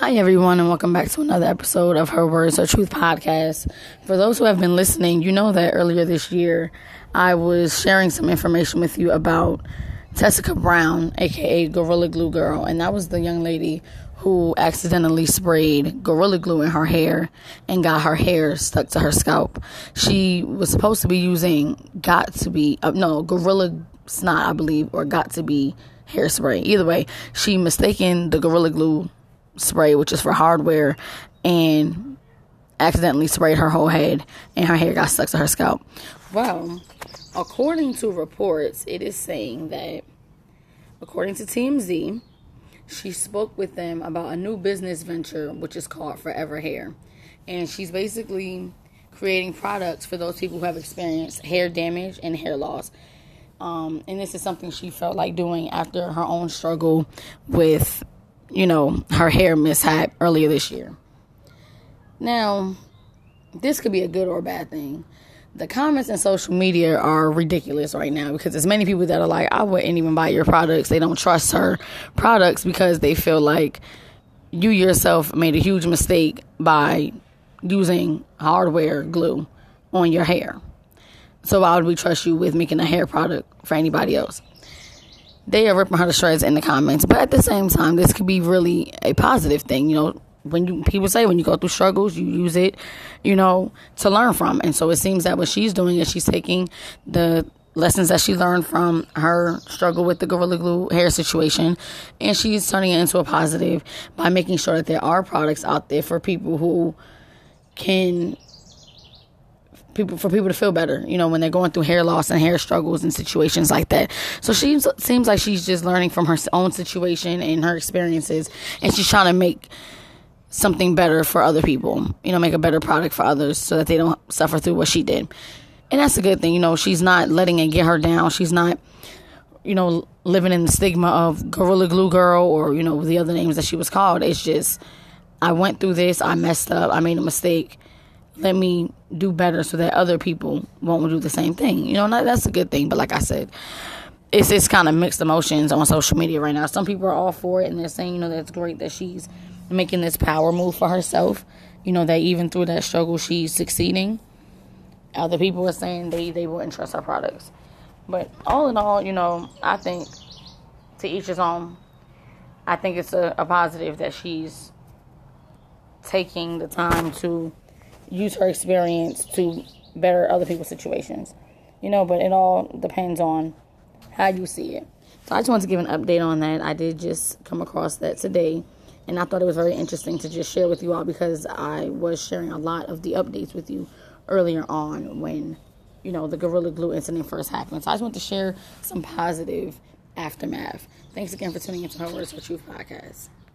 Hi, everyone, and welcome back to another episode of Her Words Her Truth podcast. For those who have been listening, you know that earlier this year I was sharing some information with you about Tessica Brown, aka Gorilla Glue Girl, and that was the young lady who accidentally sprayed Gorilla Glue in her hair and got her hair stuck to her scalp. She was supposed to be using Got to Be, uh, no, Gorilla Snot, I believe, or Got to Be hairspray. Either way, she mistaken the Gorilla Glue spray, which is for hardware, and accidentally sprayed her whole head, and her hair got stuck to her scalp. Well, according to reports, it is saying that, according to TMZ, she spoke with them about a new business venture, which is called Forever Hair. And she's basically creating products for those people who have experienced hair damage and hair loss. Um, and this is something she felt like doing after her own struggle with you know, her hair mishap earlier this year. Now, this could be a good or a bad thing. The comments in social media are ridiculous right now because there's many people that are like, I wouldn't even buy your products. They don't trust her products because they feel like you yourself made a huge mistake by using hardware glue on your hair. So why would we trust you with making a hair product for anybody else? They are ripping her to shreds in the comments. But at the same time, this could be really a positive thing. You know, when you people say when you go through struggles, you use it, you know, to learn from. And so it seems that what she's doing is she's taking the lessons that she learned from her struggle with the gorilla glue hair situation and she's turning it into a positive by making sure that there are products out there for people who can people for people to feel better, you know, when they're going through hair loss and hair struggles and situations like that. So she seems like she's just learning from her own situation and her experiences, and she's trying to make something better for other people. You know, make a better product for others so that they don't suffer through what she did. And that's a good thing. You know, she's not letting it get her down. She's not, you know, living in the stigma of Gorilla Glue Girl or you know the other names that she was called. It's just I went through this. I messed up. I made a mistake let me do better so that other people won't do the same thing. You know, that's a good thing. But like I said, it's it's kind of mixed emotions on social media right now. Some people are all for it and they're saying, you know, that's great that she's making this power move for herself. You know, that even through that struggle, she's succeeding. Other people are saying they, they wouldn't trust her products. But all in all, you know, I think to each his own. I think it's a, a positive that she's taking the time to use her experience to better other people's situations. You know, but it all depends on how you see it. So I just wanted to give an update on that. I did just come across that today, and I thought it was very interesting to just share with you all because I was sharing a lot of the updates with you earlier on when, you know, the Gorilla Glue incident first happened. So I just want to share some positive aftermath. Thanks again for tuning into Her Words for Truth podcast.